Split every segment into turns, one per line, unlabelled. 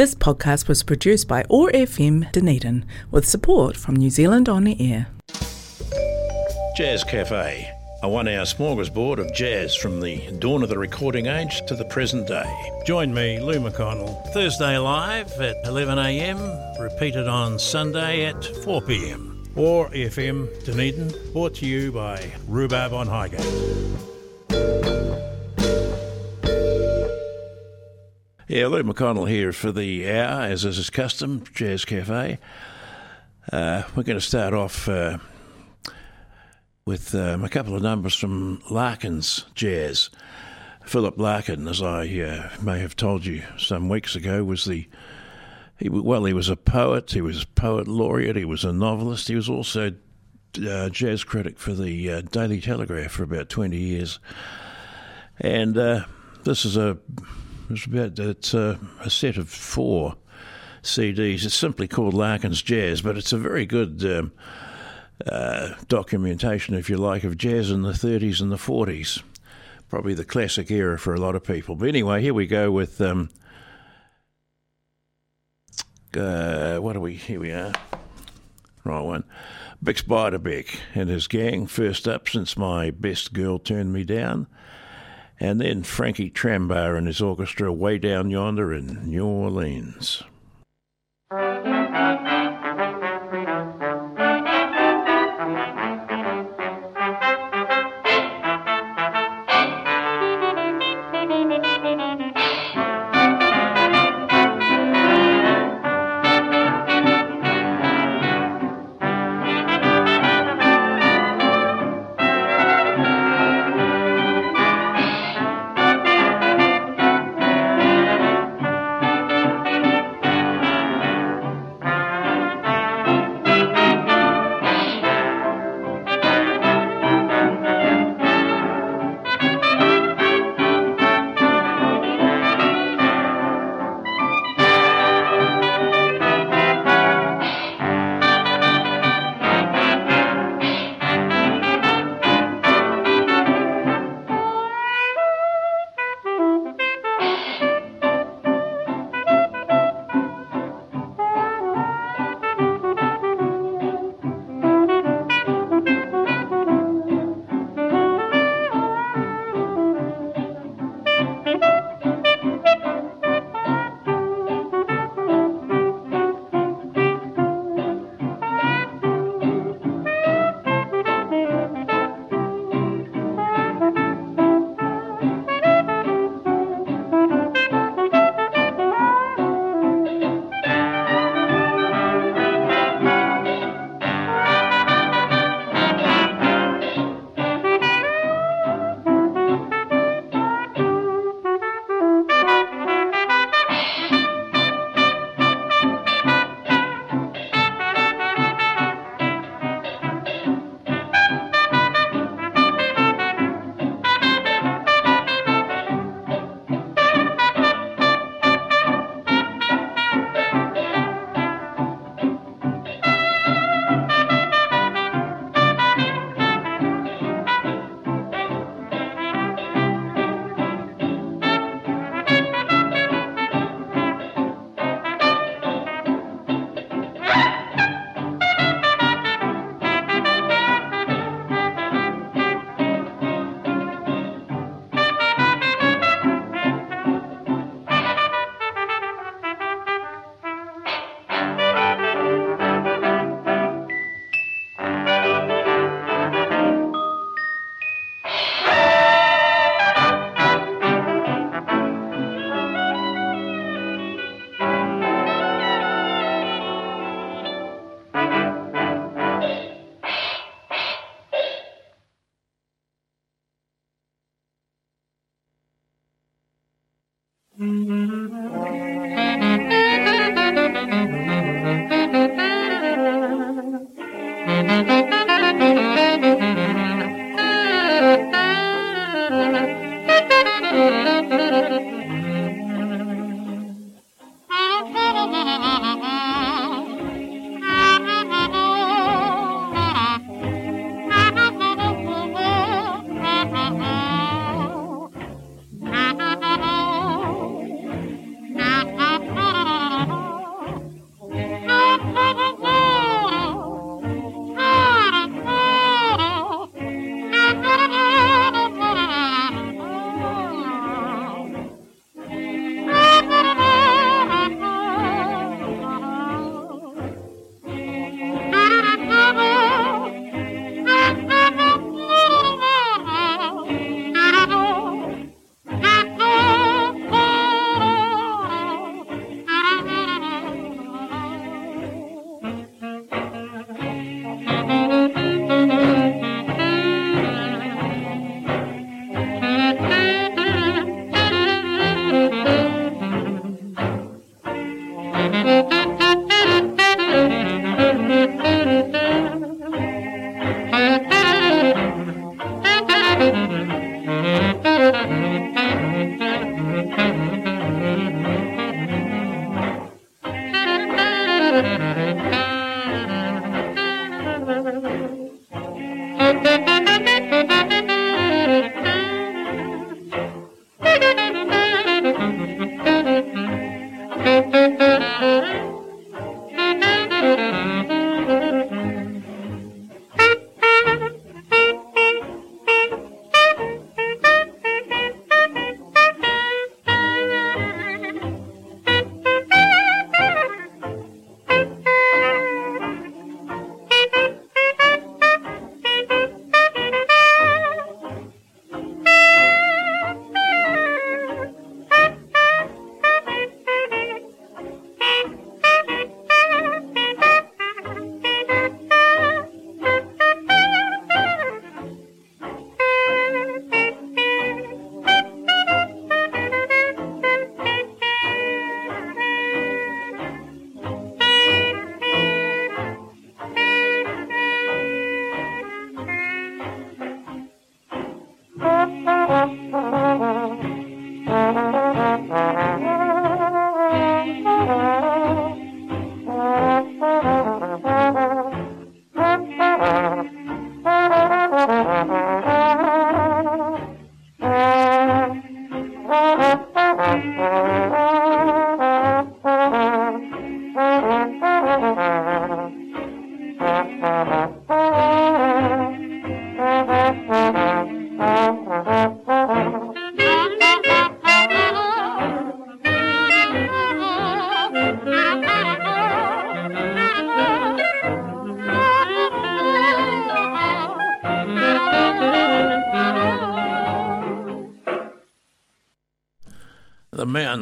This podcast was produced by OAR FM Dunedin with support from New Zealand On the Air.
Jazz Cafe, a one hour smorgasbord of jazz from the dawn of the recording age to the present day. Join me, Lou McConnell, Thursday live at 11am, repeated on Sunday at 4pm. OAR FM Dunedin, brought to you by Rhubarb on Highgate. Yeah, Lou McConnell here for the hour, as is his custom, Jazz Cafe. Uh, we're going to start off uh, with um, a couple of numbers from Larkin's Jazz. Philip Larkin, as I uh, may have told you some weeks ago, was the he, well, he was a poet, he was poet laureate, he was a novelist, he was also uh, jazz critic for the uh, Daily Telegraph for about 20 years. And uh, this is a it's about it's a, a, set of four CDs. It's simply called Larkin's Jazz, but it's a very good um, uh, documentation, if you like, of jazz in the 30s and the 40s. Probably the classic era for a lot of people. But anyway, here we go with um, uh, what are we? Here we are. Right one. Bix Beiderbecke and his gang, first up since my best girl turned me down. And then Frankie Trumbauer and his orchestra way down yonder in New Orleans.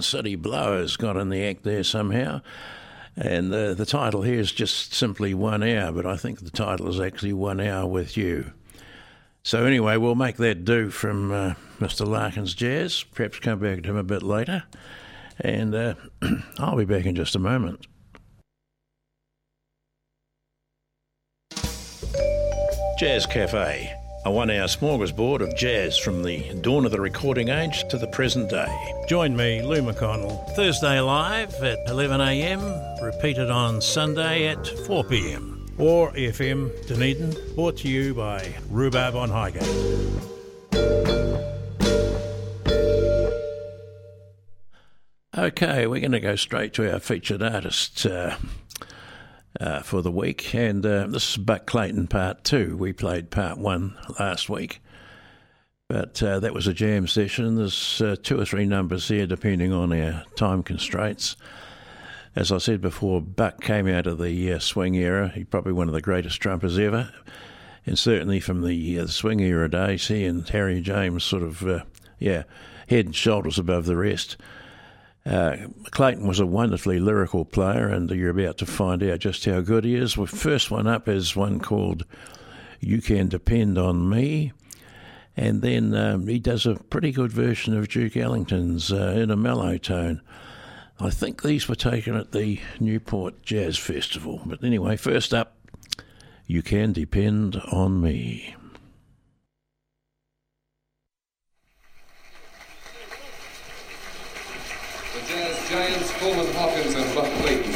City Blowers got in the act there somehow. And the, the title here is just simply One Hour, but I think the title is actually One Hour with You. So, anyway, we'll make that do from uh, Mr. Larkin's Jazz. Perhaps come back to him a bit later. And uh, I'll be back in just a moment. Jazz Cafe a one hour smorgasbord of jazz from the dawn of the recording age to the present day. Join me, Lou McConnell, Thursday live at 11am, repeated on Sunday at 4pm. OAR FM Dunedin, brought to you by Rhubarb on Highgate. Okay, we're going to go straight to our featured artist. Uh, uh, for the week. And uh, this is Buck Clayton Part 2. We played Part 1 last week. But uh, that was a jam session. There's uh, two or three numbers there, depending on our time constraints. As I said before, Buck came out of the uh, swing era. He's probably one of the greatest trumpers ever. And certainly from the, uh, swing era days, he and Harry James sort of, yeah, head and shoulders above the rest. Uh, Clayton was a wonderfully lyrical player, and you're about to find out just how good he is. The first one up is one called You Can Depend on Me. And then um, he does a pretty good version of Duke Ellington's uh, in a mellow tone. I think these were taken at the Newport Jazz Festival. But anyway, first up, You Can Depend on Me.
Giants, Coleman Hawkins, and Buck Clayton.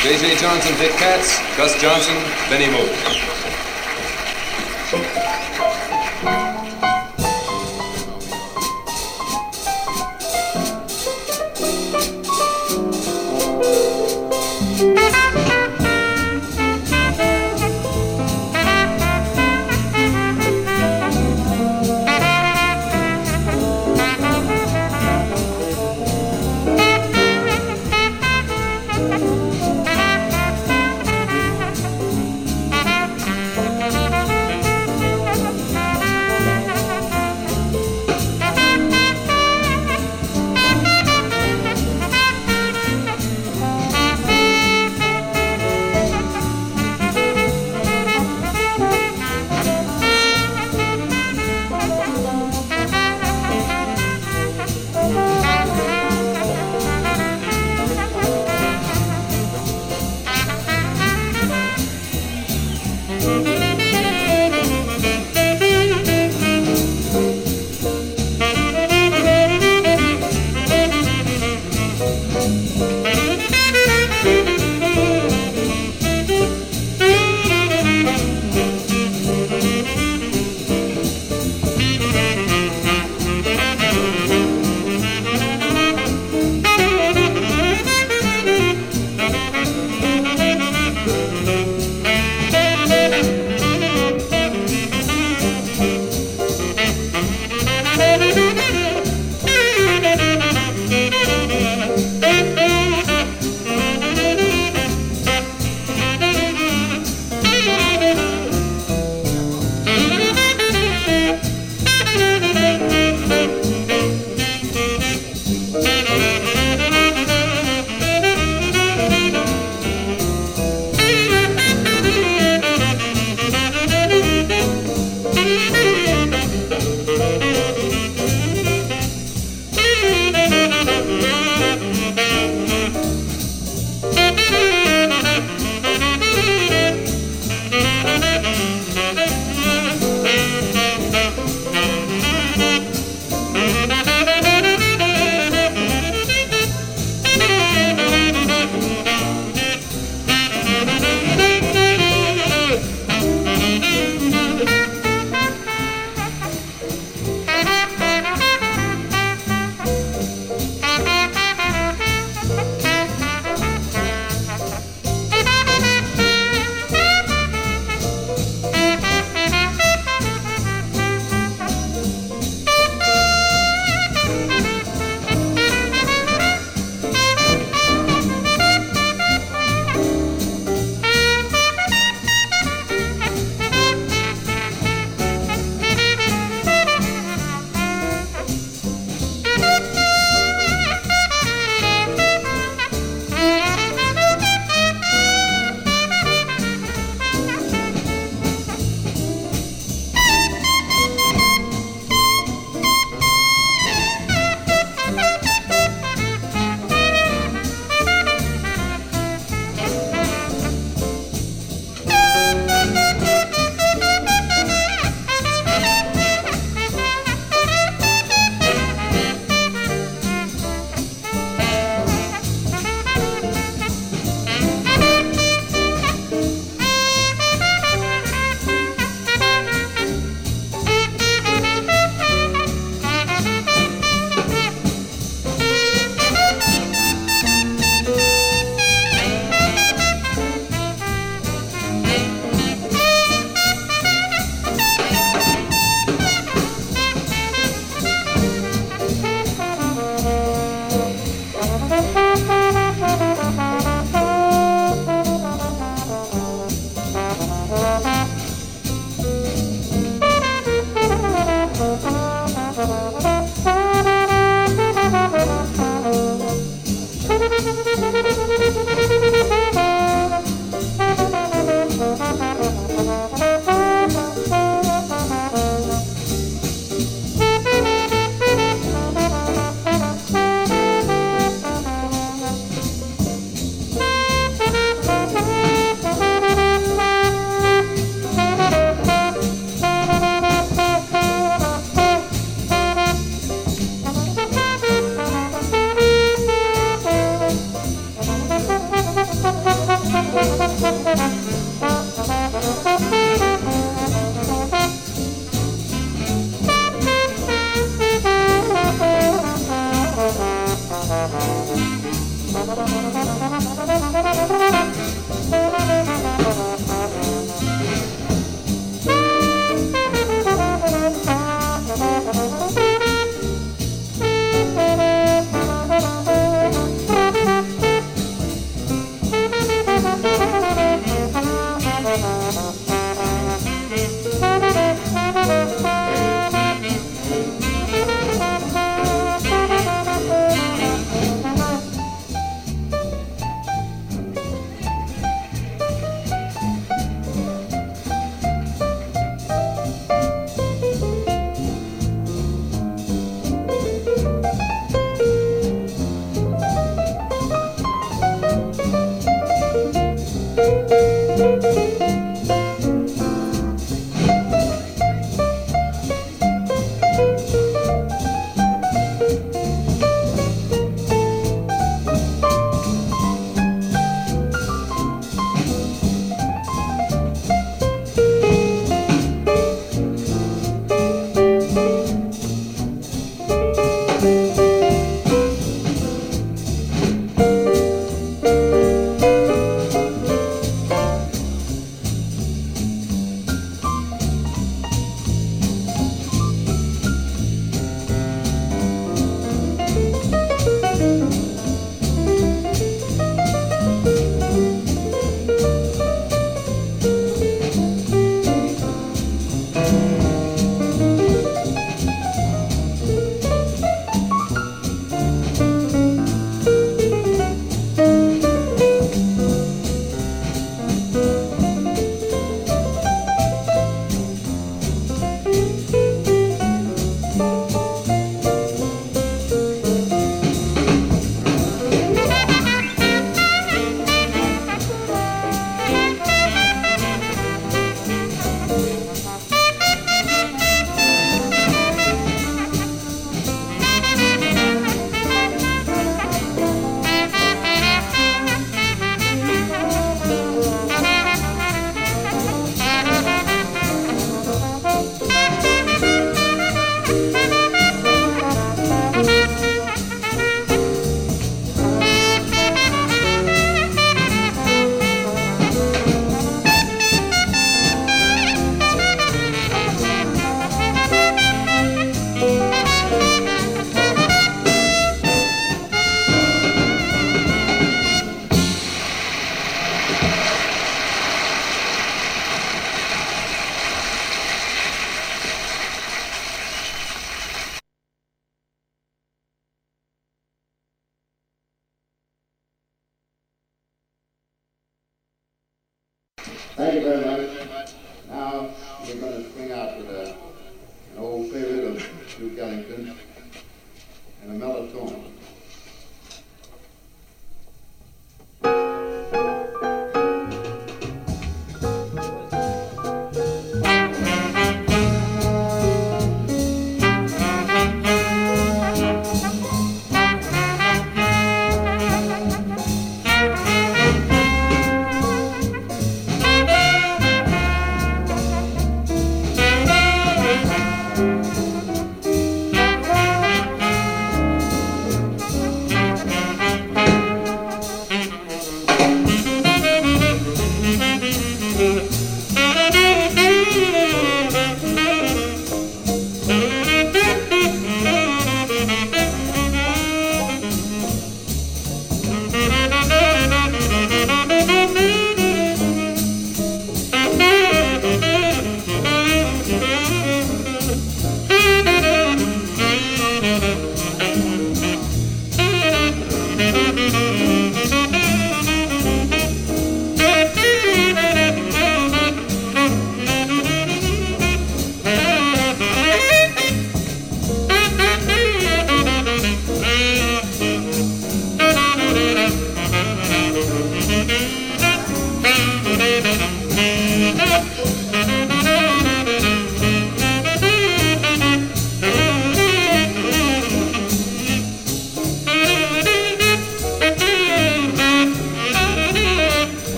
J.J. Johnson, Dick Katz, Gus Johnson, Benny Moe.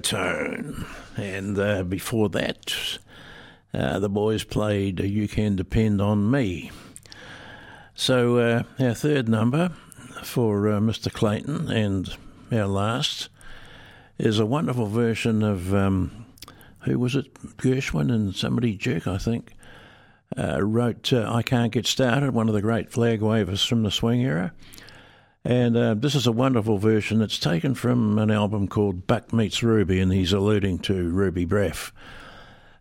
Tone. And uh, before that, uh, the boys played You Can Depend on Me. So, uh, our third number for uh, Mr. Clayton and our last is a wonderful version of, um, who was it? Gershwin and somebody, Jerk, I think, uh, wrote uh, I Can't Get Started, one of the great flag wavers from the swing era. And uh, this is a wonderful version. It's taken from an album called Buck Meets Ruby, and he's alluding to Ruby Braff,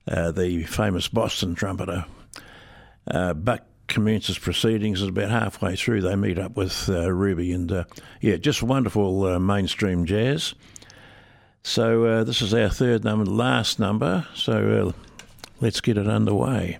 uh, the famous Boston trumpeter. Uh, Buck commences proceedings, and about halfway through, they meet up with uh, Ruby, and uh, yeah, just wonderful uh, mainstream jazz. So, this is our third number, last number, so let's get it underway.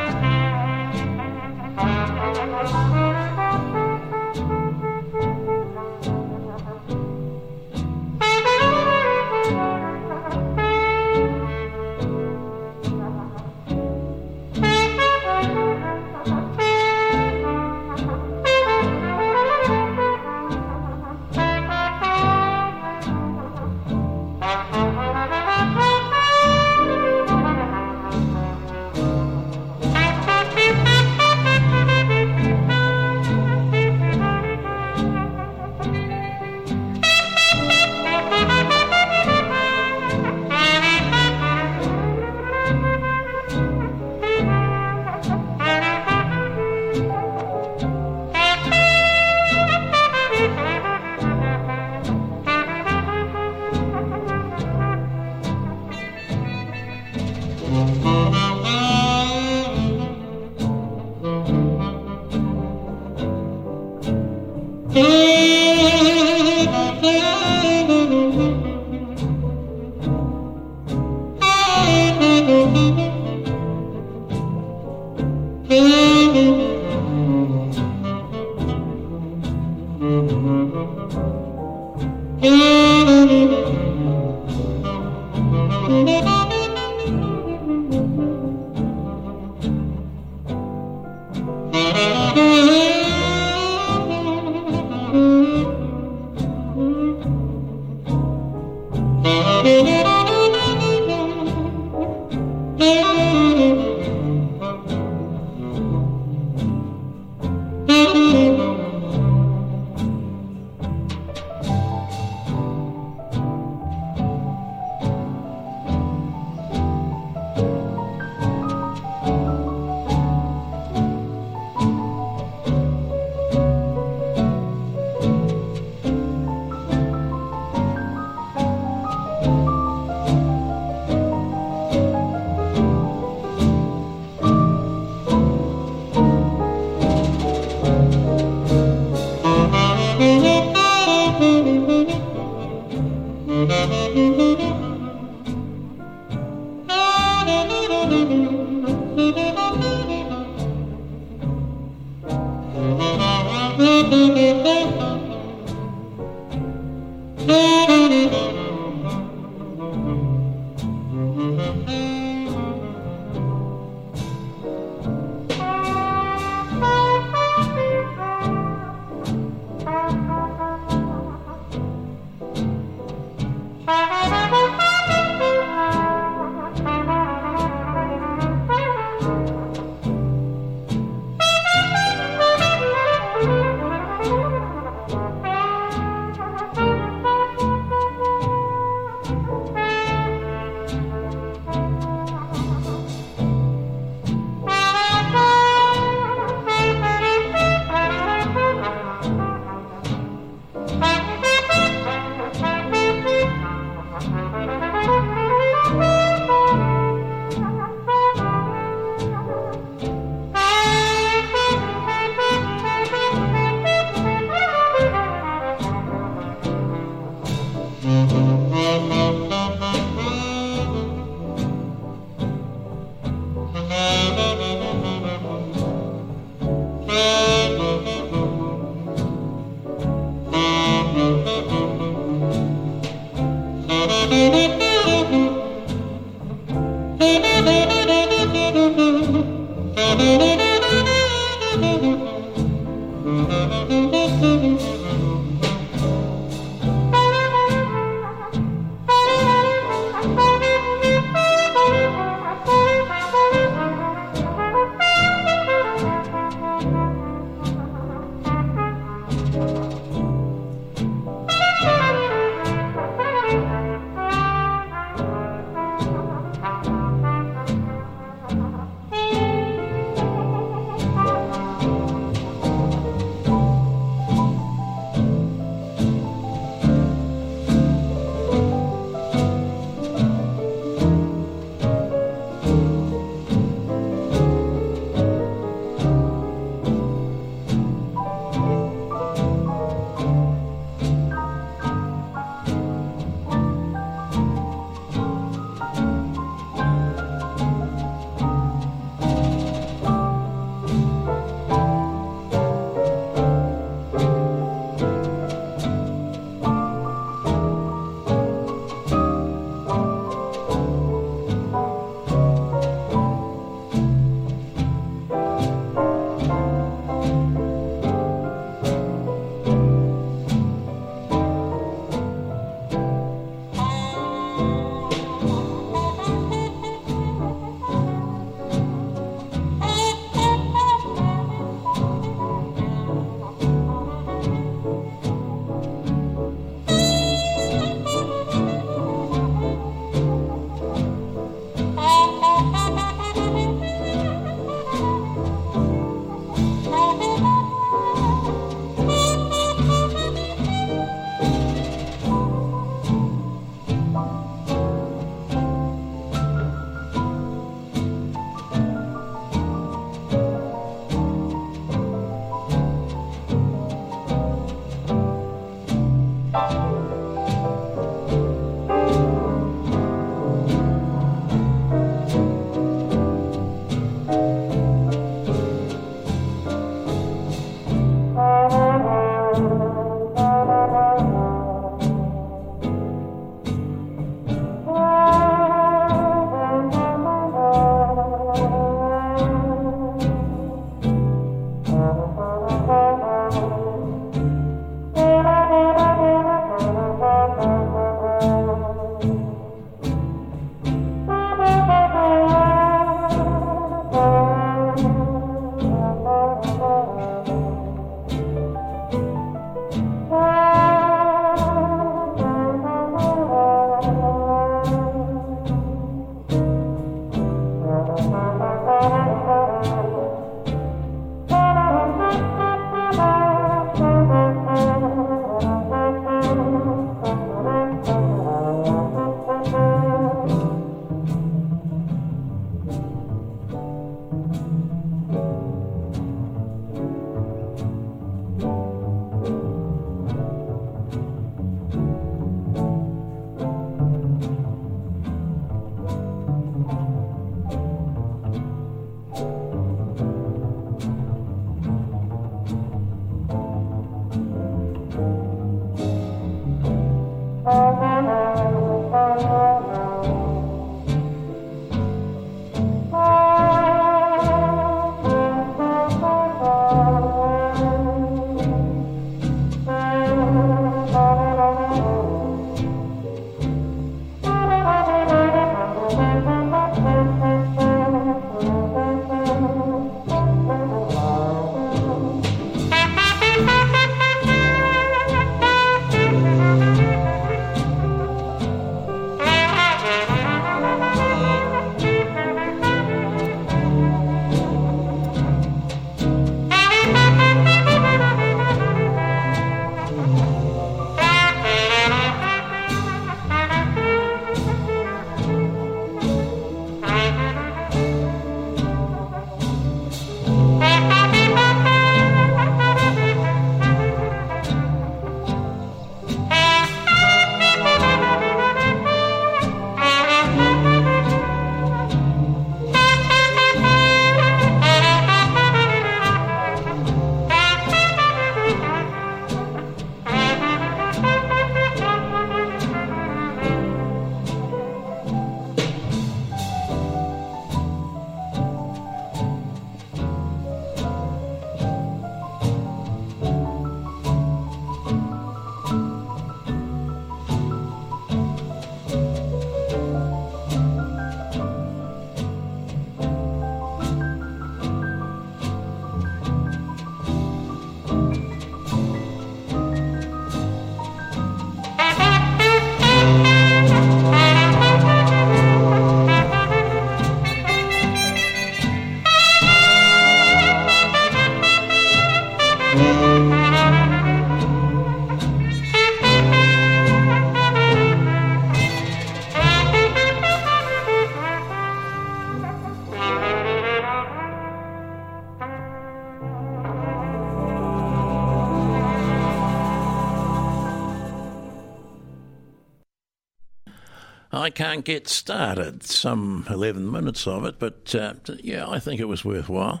I can't get started. Some 11 minutes of it, but uh, yeah, I think it was worthwhile.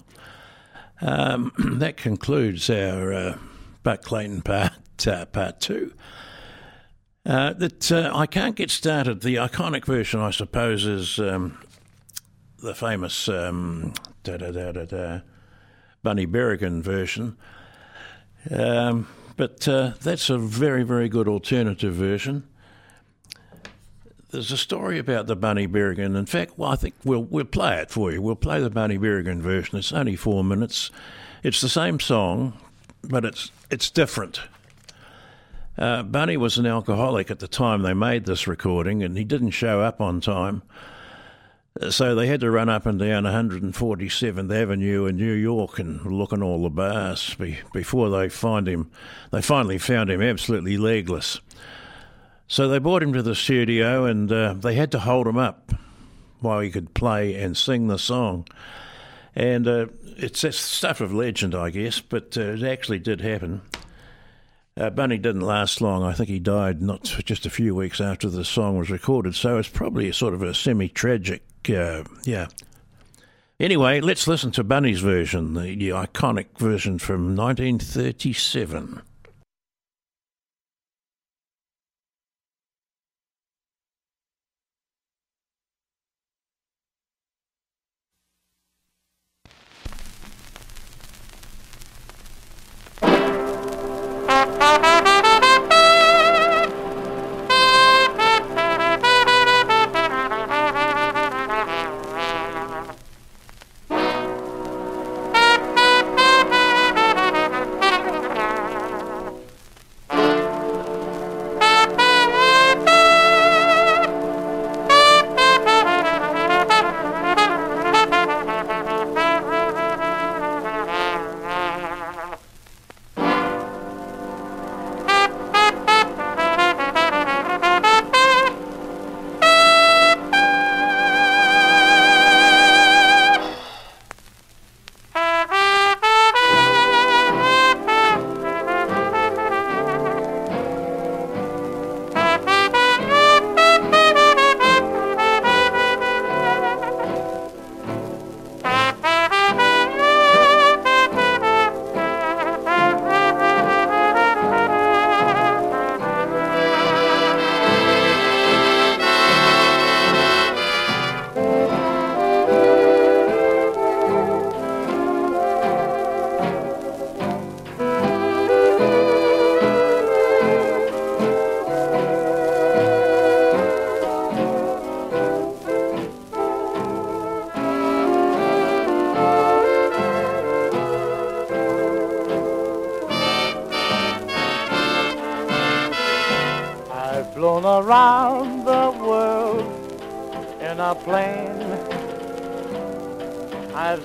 Um, that concludes our uh, Buck Clayton part, uh, part two. Uh, that uh, I can't get started. The iconic version, I suppose, is um, the famous um, da, da, da, Bunny Berigan version. Um, but uh, that's a very, very good alternative version. There's a story about the Bunny Berigan. In fact, well, I think we'll we'll play it for you. We'll play the Bunny Berigan version. It's only four minutes. It's the same song, but it's it's different. Uh, Bunny was an alcoholic at the time they made this recording, and he didn't show up on time. So they had to run up and down 147th Avenue in New York and look in all the bars before they find him. They finally found him absolutely legless. So they brought him to the studio and uh, they had to hold him up while he could play and sing the song. And uh, it's stuff of legend, I guess, but uh, it actually did happen. Uh, Bunny didn't last long. I think he died not just a few weeks after the song was recorded, so it's probably a sort of a semi tragic, uh, yeah. Anyway, let's listen to Bunny's version, the, the iconic version from 1937.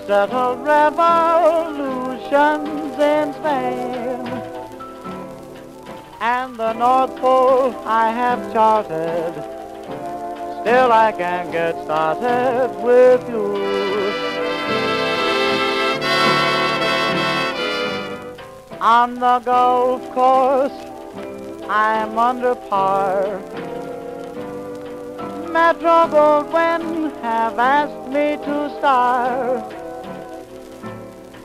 Settled revolutions in Spain. And the North Pole I have charted, still I can get started with you. On the golf course, I'm under par. Metro Goldwyn have asked me to star.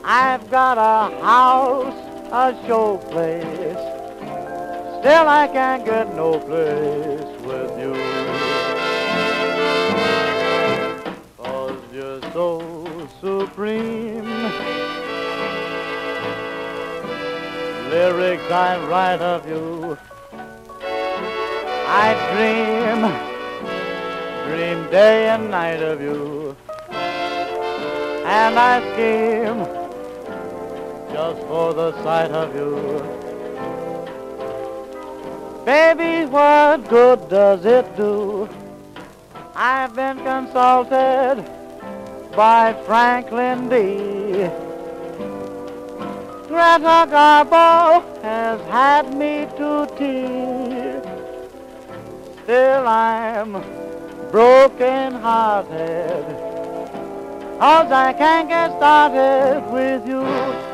I've got a house, a show place. Still I can't get no place with you. Cause you're so supreme. Lyrics I write of you. I dream, dream day and night of you. And I scheme just for the sight of you. Baby, what good does it do? I've been consulted by Franklin D. Greta Garbo has had me to tea. Still I'm broken hearted. Cause I can't get started with you.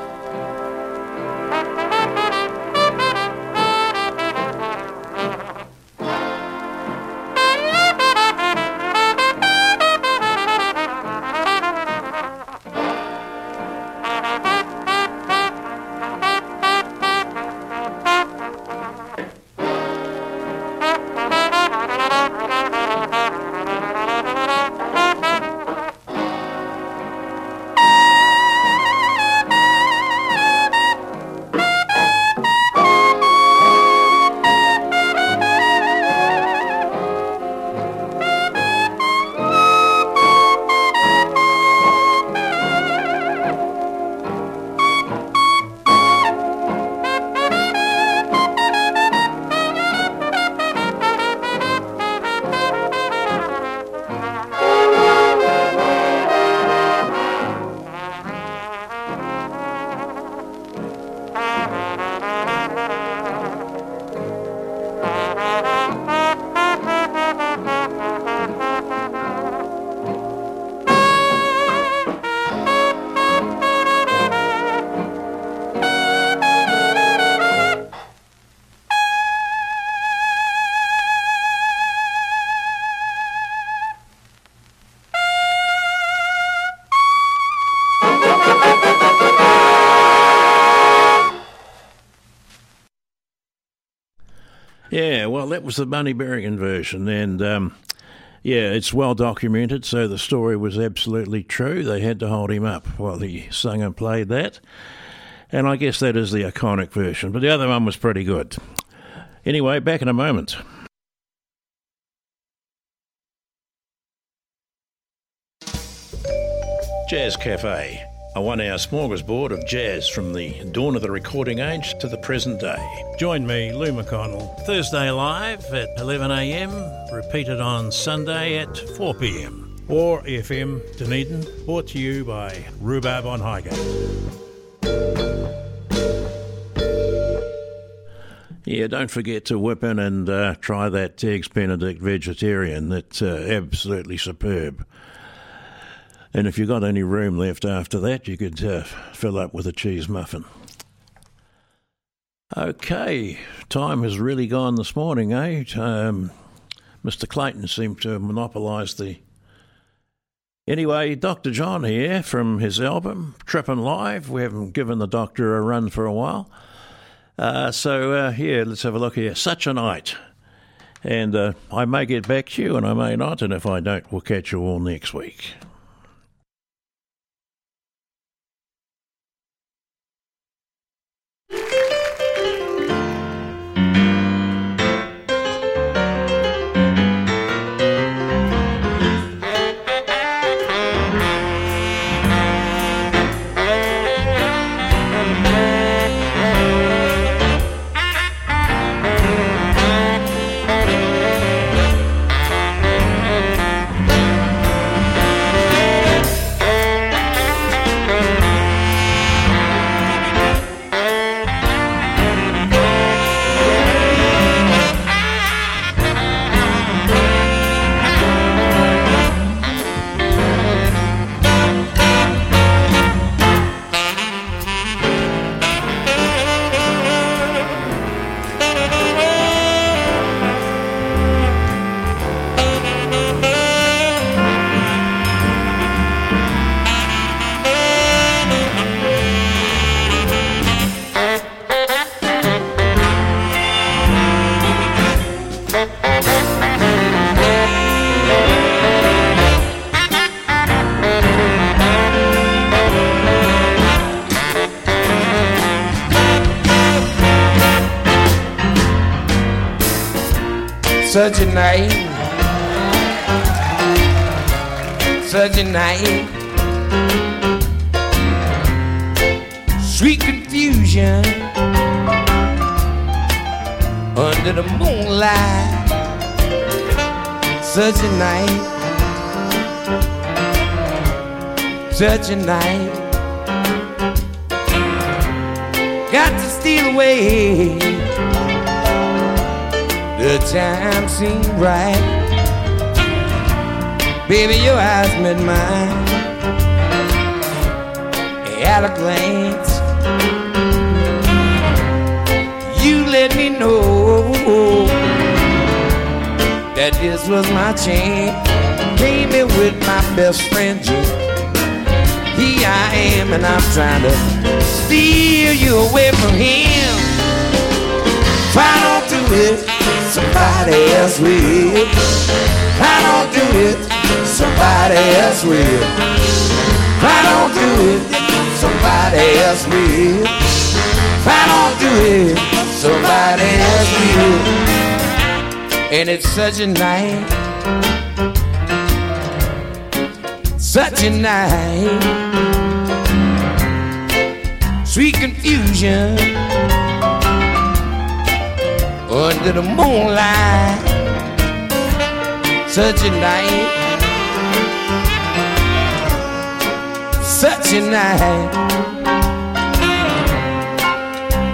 That was the Bunny Berigan version, and um, yeah, it's well documented, so the story was absolutely true. They had to hold him up while he sung and played that, and I guess that is the iconic version, but the other one was pretty good. Anyway, back in a moment. Jazz Cafe, a one hour smorgasbord of jazz from the dawn of the recording age to the present day. Join me, Lou McConnell, Thursday live at 11am, repeated on Sunday at 4pm. OAR FM Dunedin, brought to you by Rhubarb on Highgate. Yeah, don't forget to whip in and uh, try that Eggs Benedict vegetarian. That's uh, absolutely superb. And if you've got any room left after that, you could uh, fill up with a cheese muffin. Okay, time has really gone this morning, eh? Um, Mr. Clayton seemed to have monopolised the. Anyway, Dr. John here from his album, Trippin' Live. We haven't given the doctor a run for a while. Uh, so, uh, yeah, let's have a look here. Such a night. And uh, I may get back to you and I may not, and if I don't, we'll catch you all next week.
Such a night, got to steal away the time seemed right. Baby, your eyes met mine at a glance. You let me know that this was my chance. Came in with my best friend Jim. Here I am, and I'm trying to steal you away from him. Try not to it somebody else will. I don't do it, somebody else will. I don't do it, somebody else will. I don't do it, somebody else will. And it's such a night, such a night, sweet confusion under the moonlight. Such a night, such a night.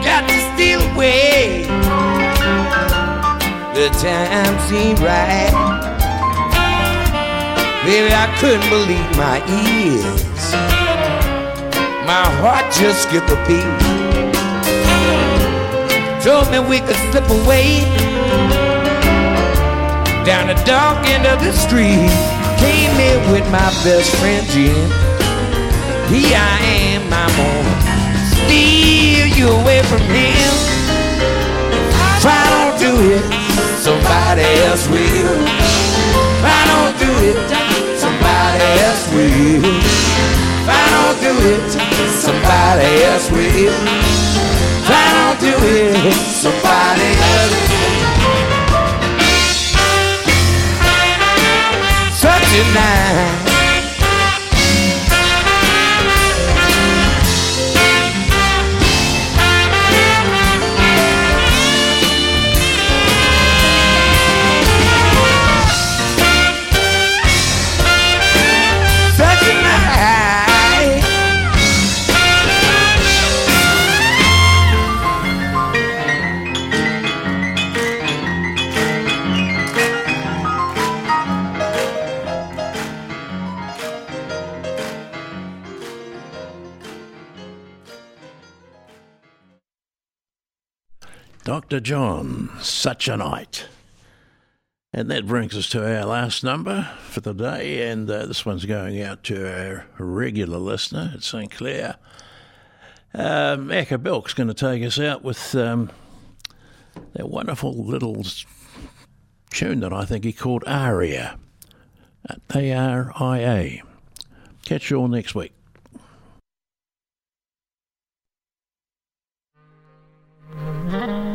Got to steal away. The time seemed right. Baby, I couldn't believe my ears. My heart just skipped a beat told me we could slip away down the dark end of the street. Came in with my best friend Jim. Here I am, I'm gonna steal you away from him. Try don't do it, somebody else will. If I don't do it, somebody else will. If I don't do it, somebody else will.
John, such a night. And that brings us to our last number for the day, and uh, this one's going out to our regular listener at St. Clair. Um, Acker Bilk's going to take us out with um, that wonderful little tune that I think he called Aria. A R I A. Catch you all next week.
Thank